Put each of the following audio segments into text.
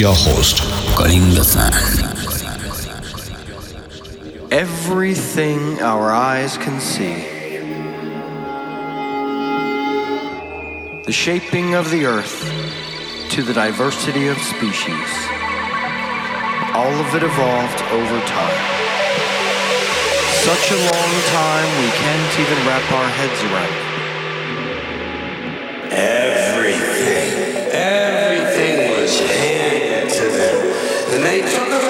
Your host Kalingasan. Everything our eyes can see. The shaping of the earth to the diversity of species. All of it evolved over time. Such a long time we can't even wrap our heads around. The nature.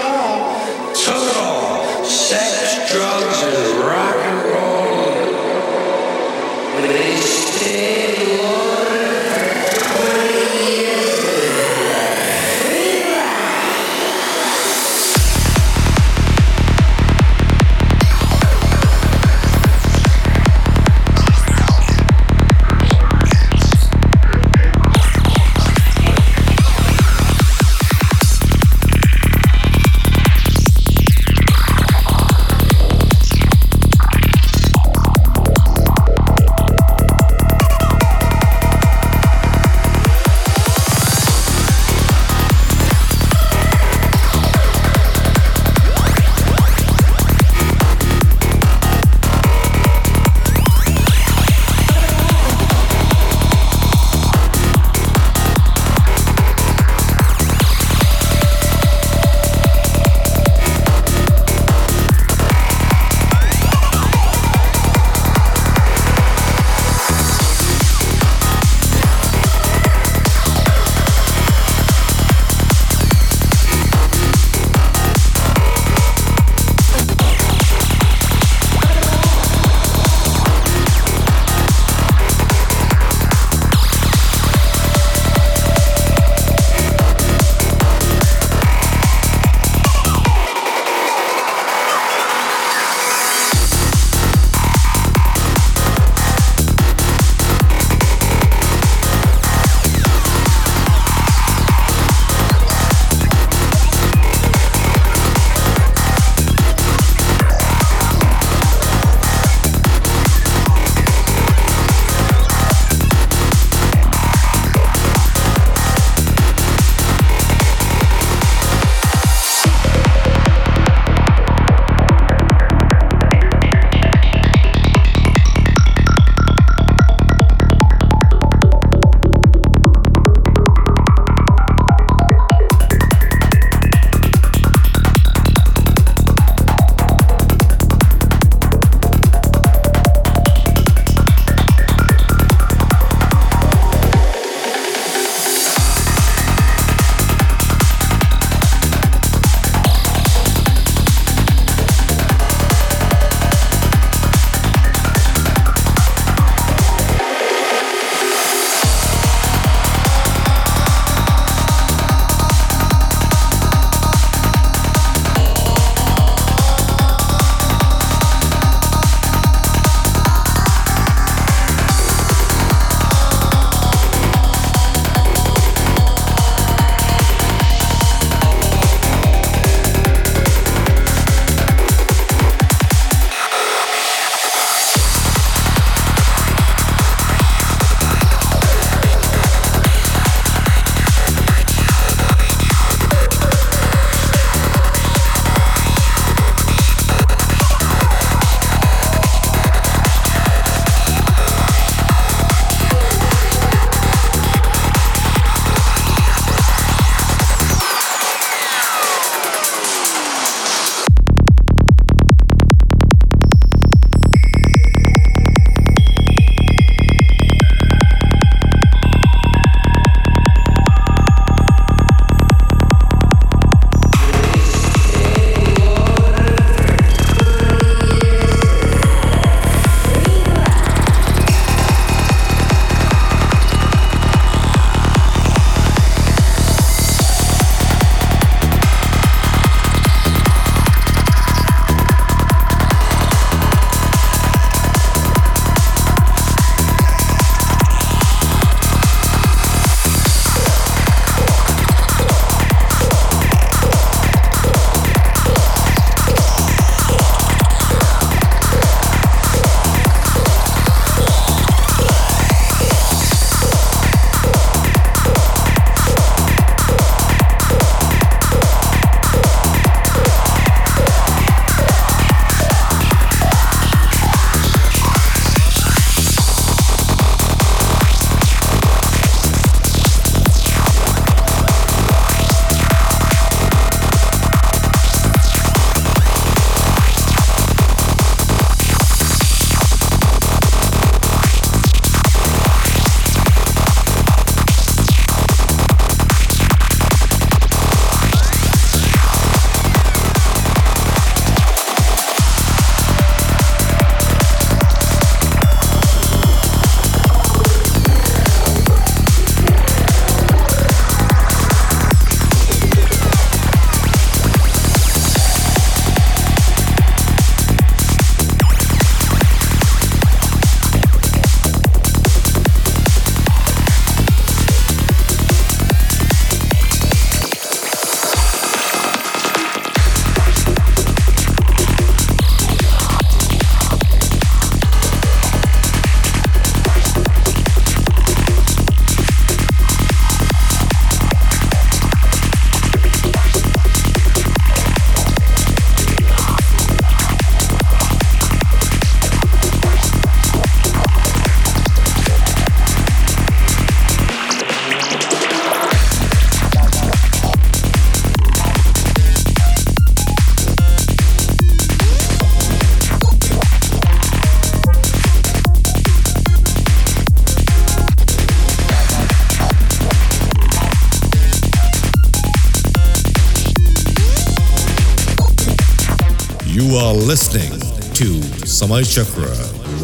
Listening to Samay Chakra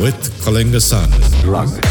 with Kalingasan. Drug.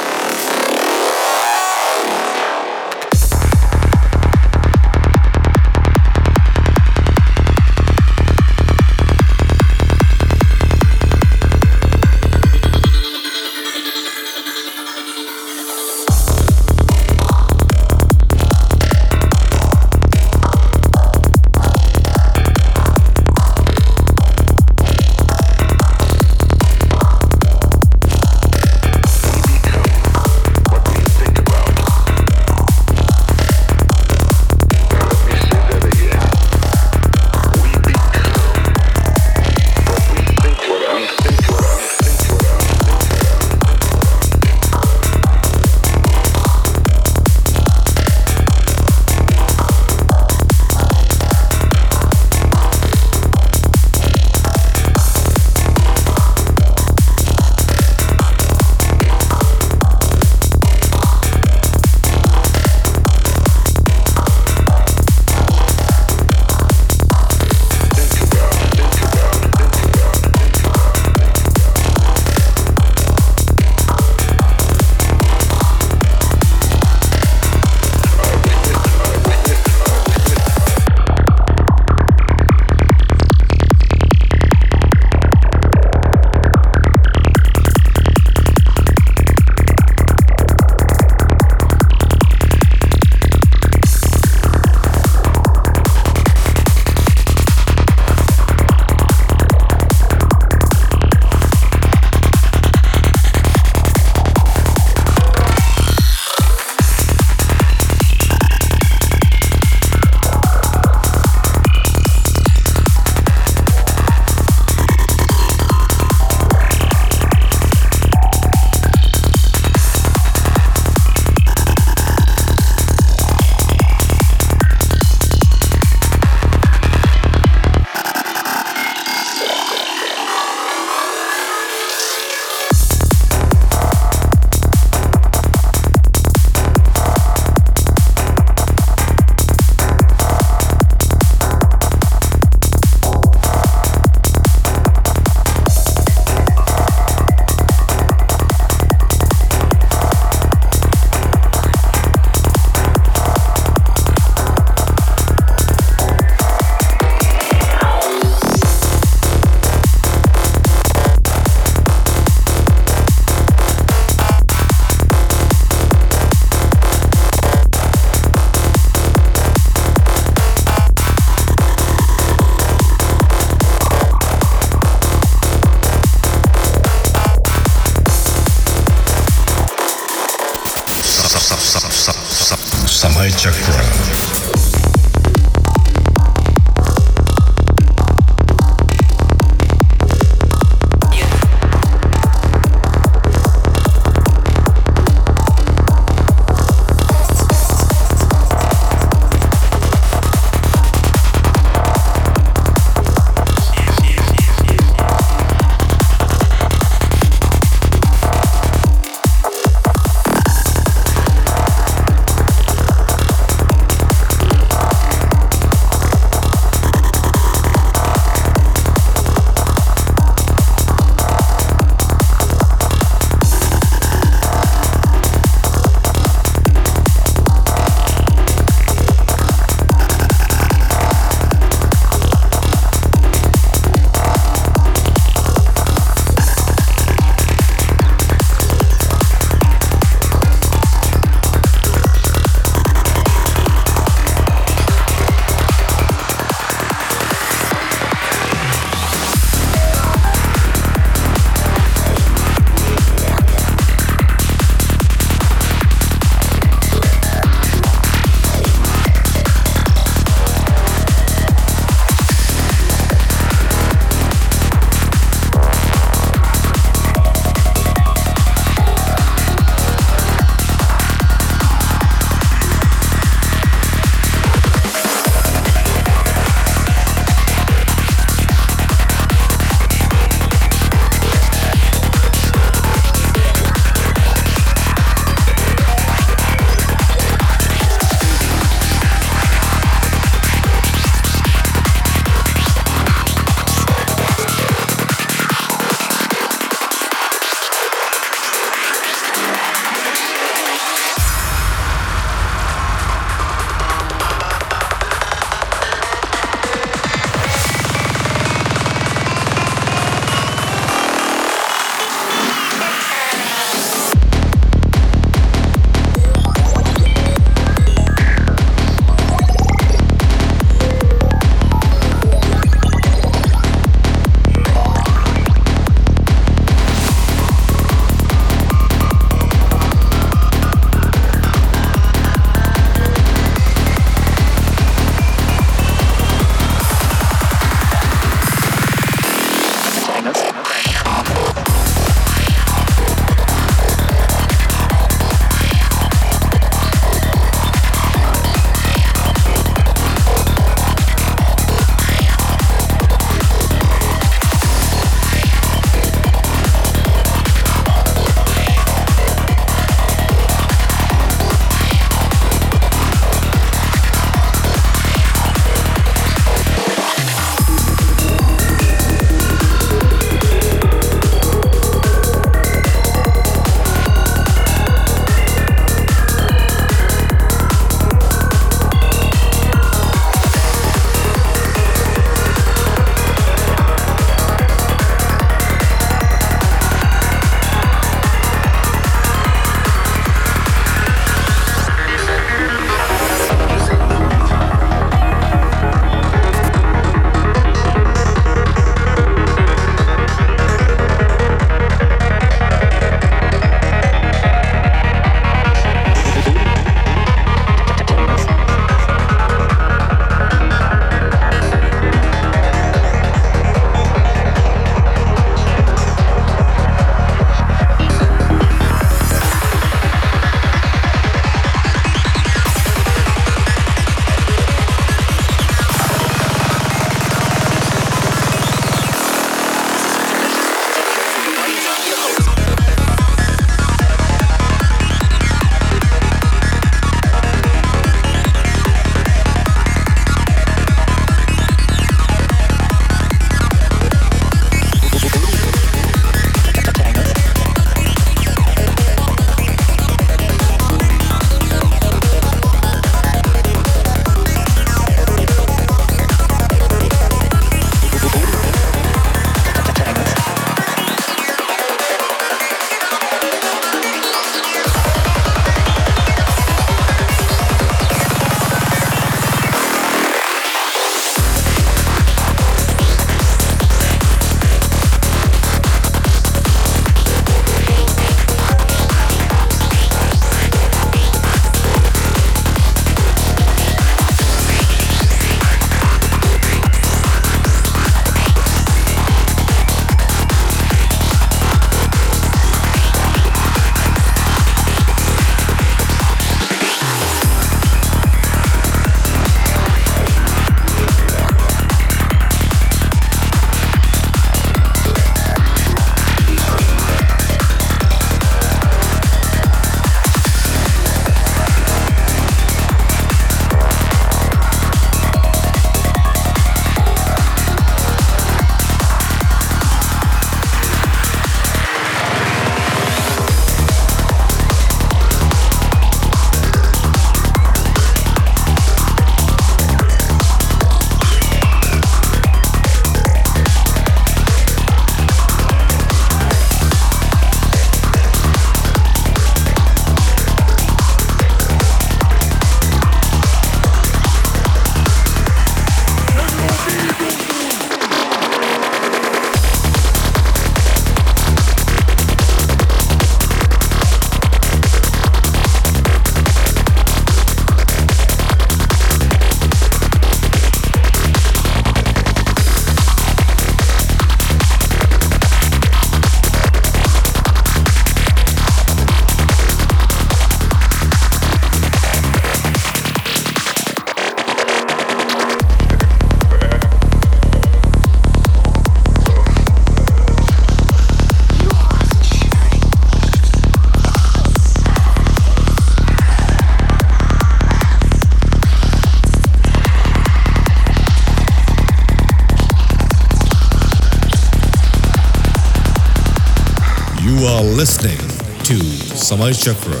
You are listening to Samaj Chakra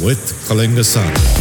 with Kalingasana.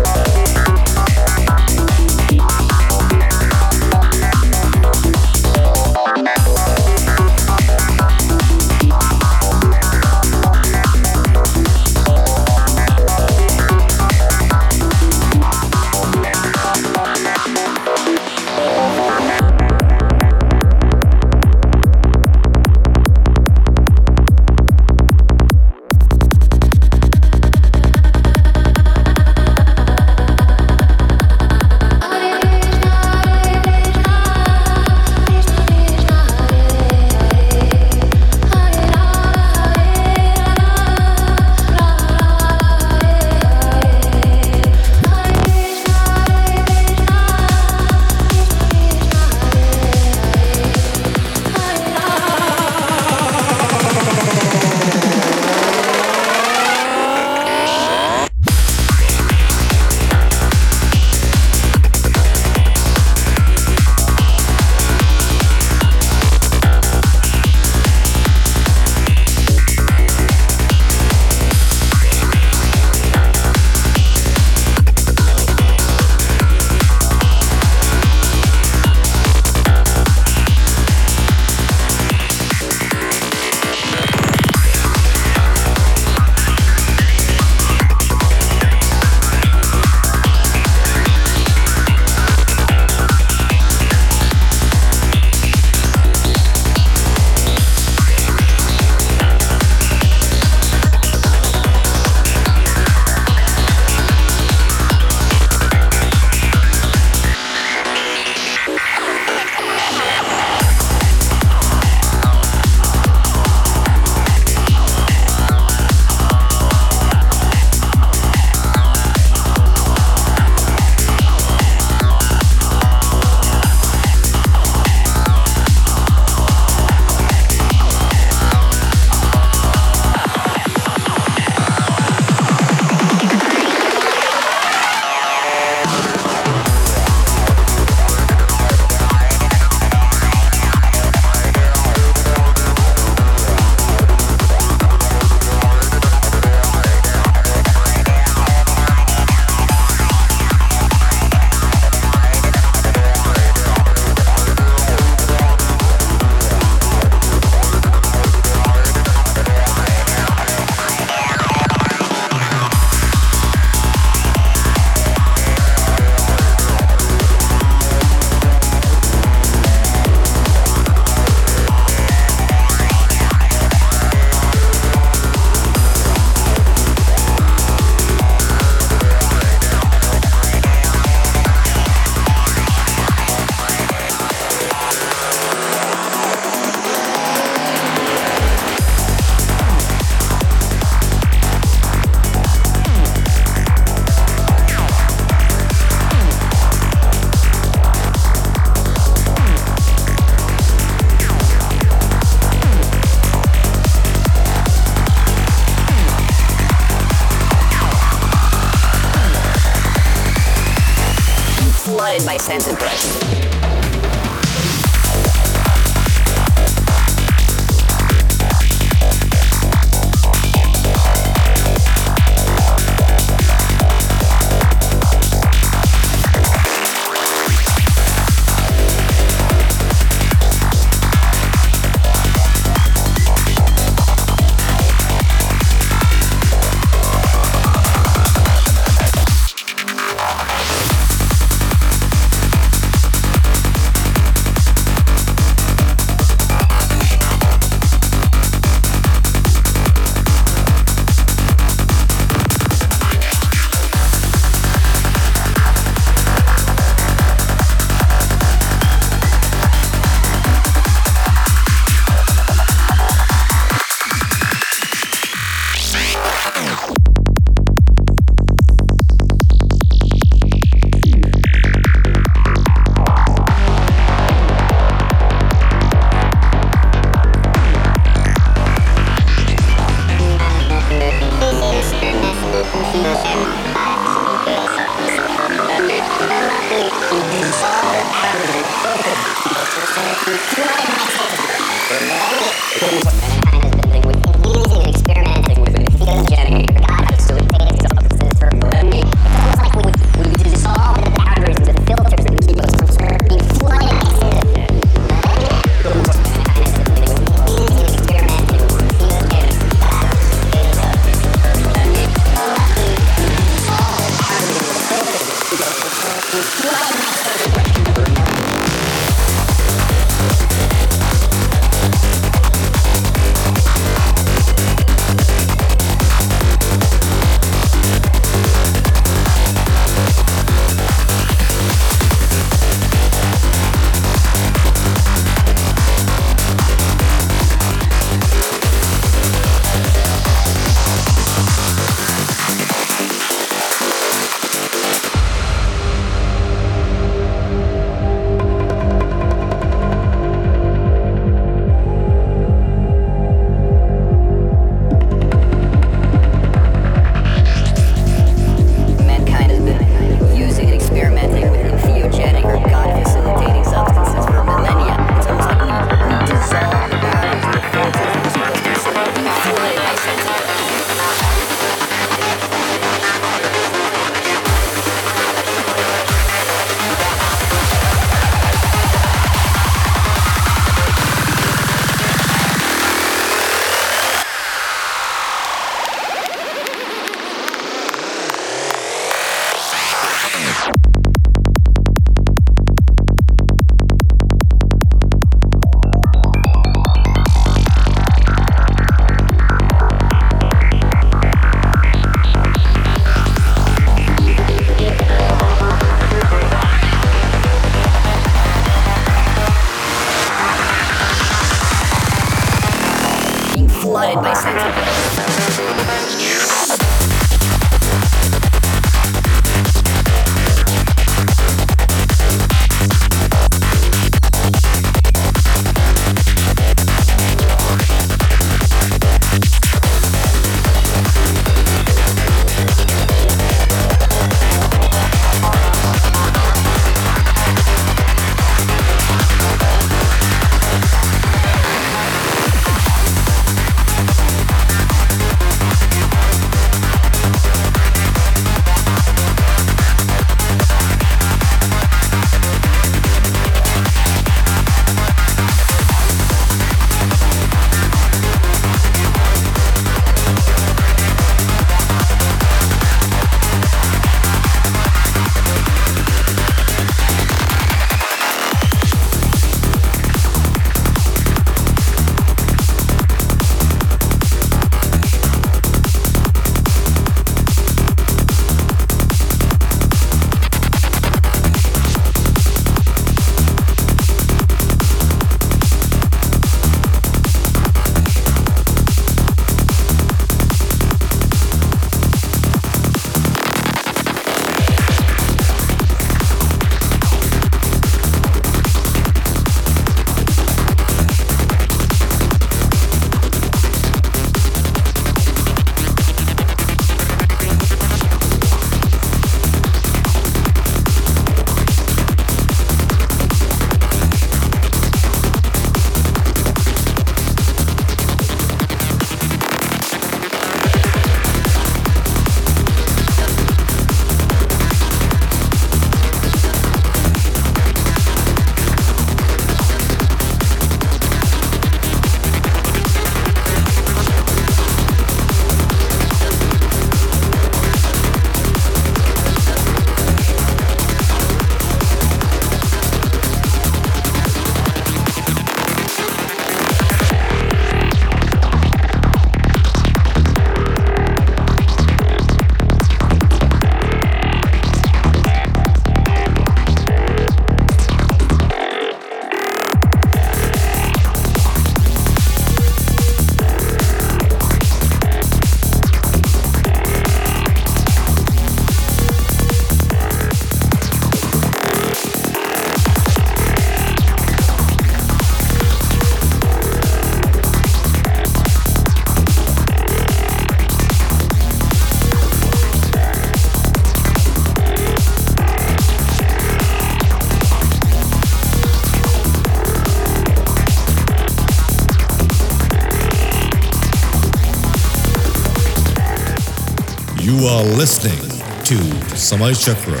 Are listening to Samay Chakra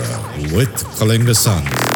with Kalingasan.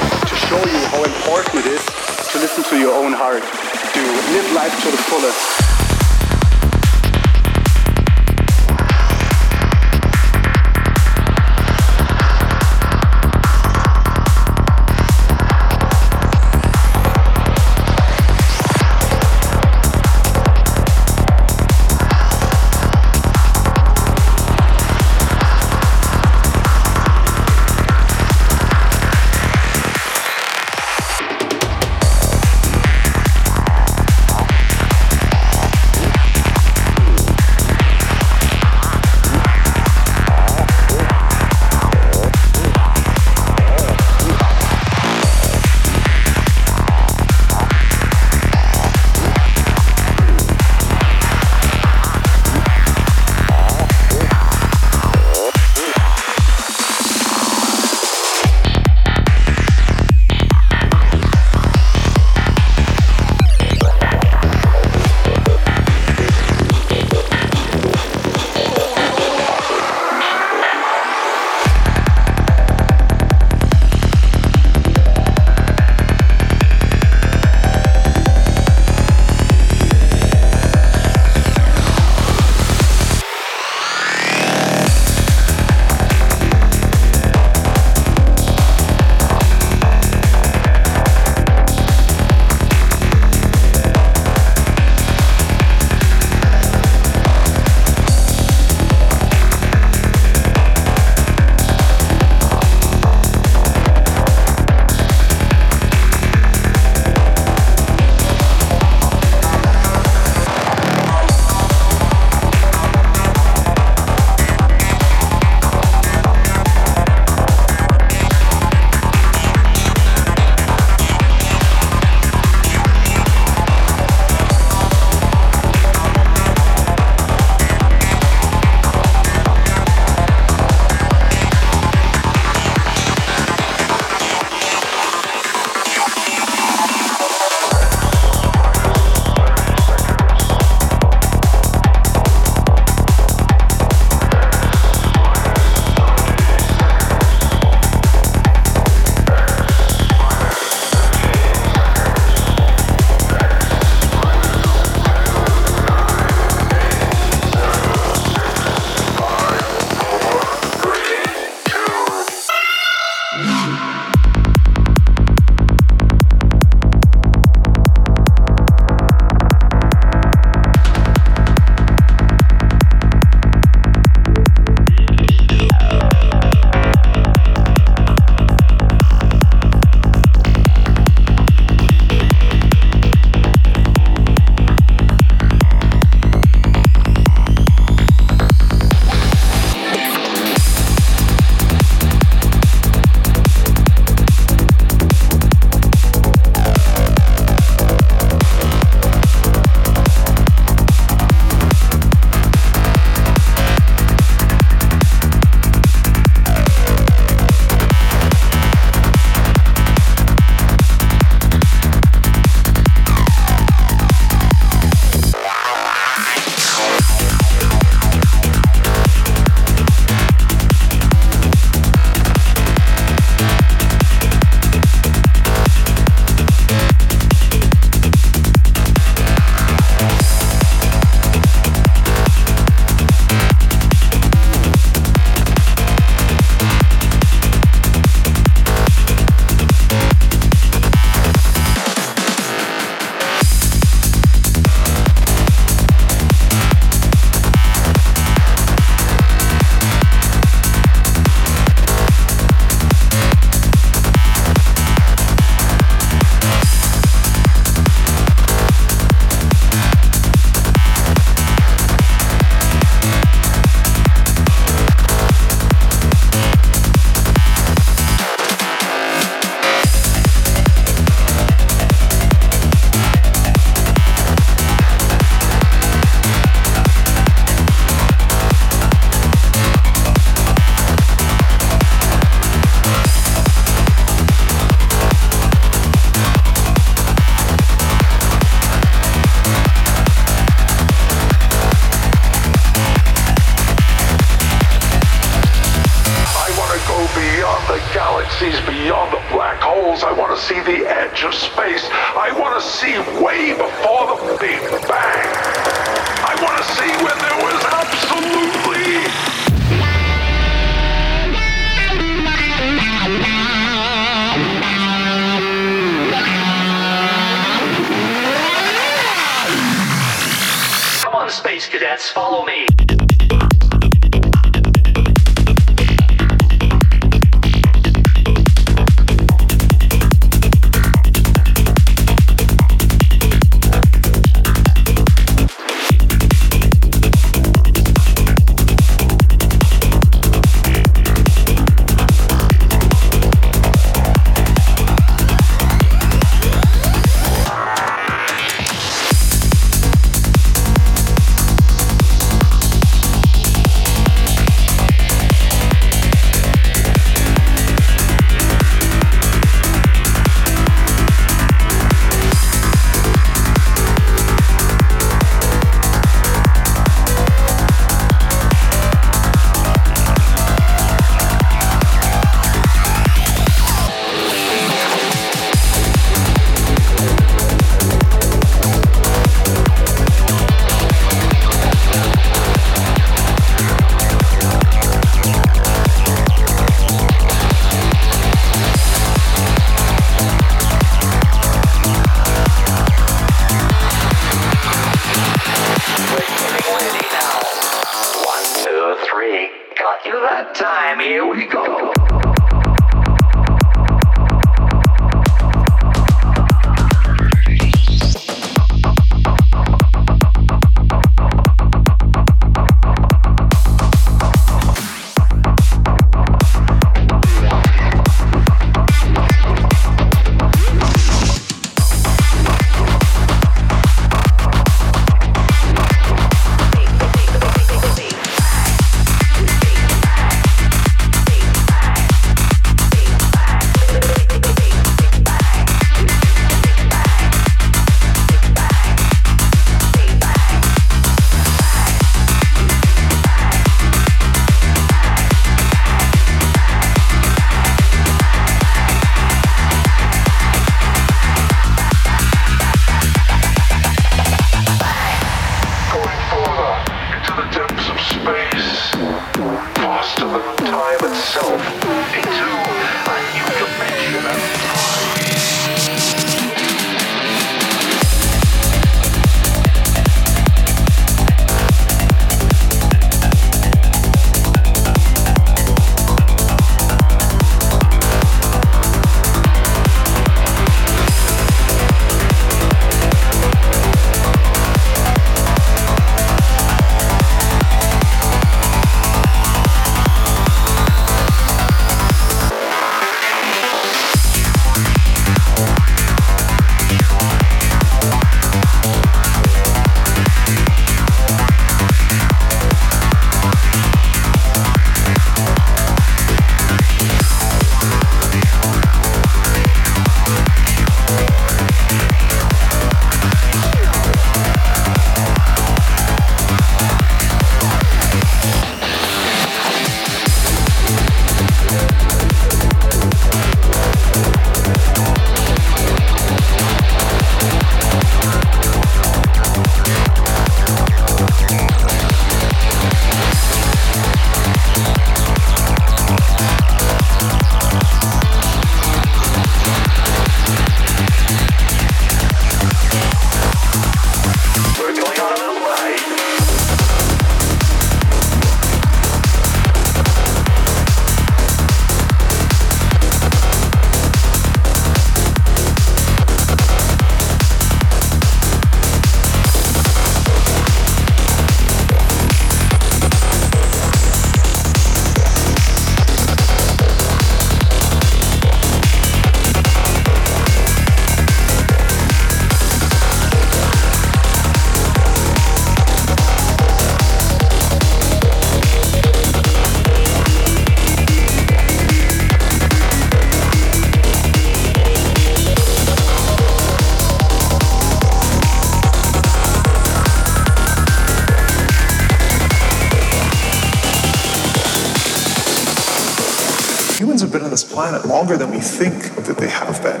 Think that they have been.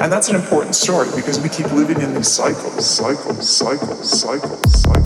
And that's an important story because we keep living in these cycles, cycles, cycles, cycles, cycles,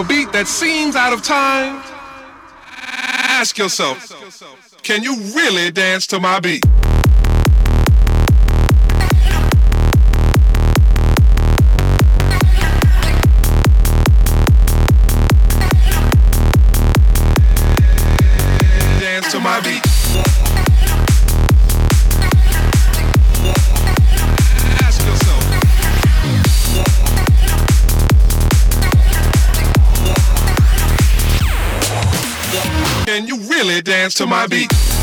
a beat that seems out of time, ask yourself, can you really dance to my beat? Dance to my beat?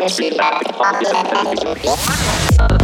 We've been able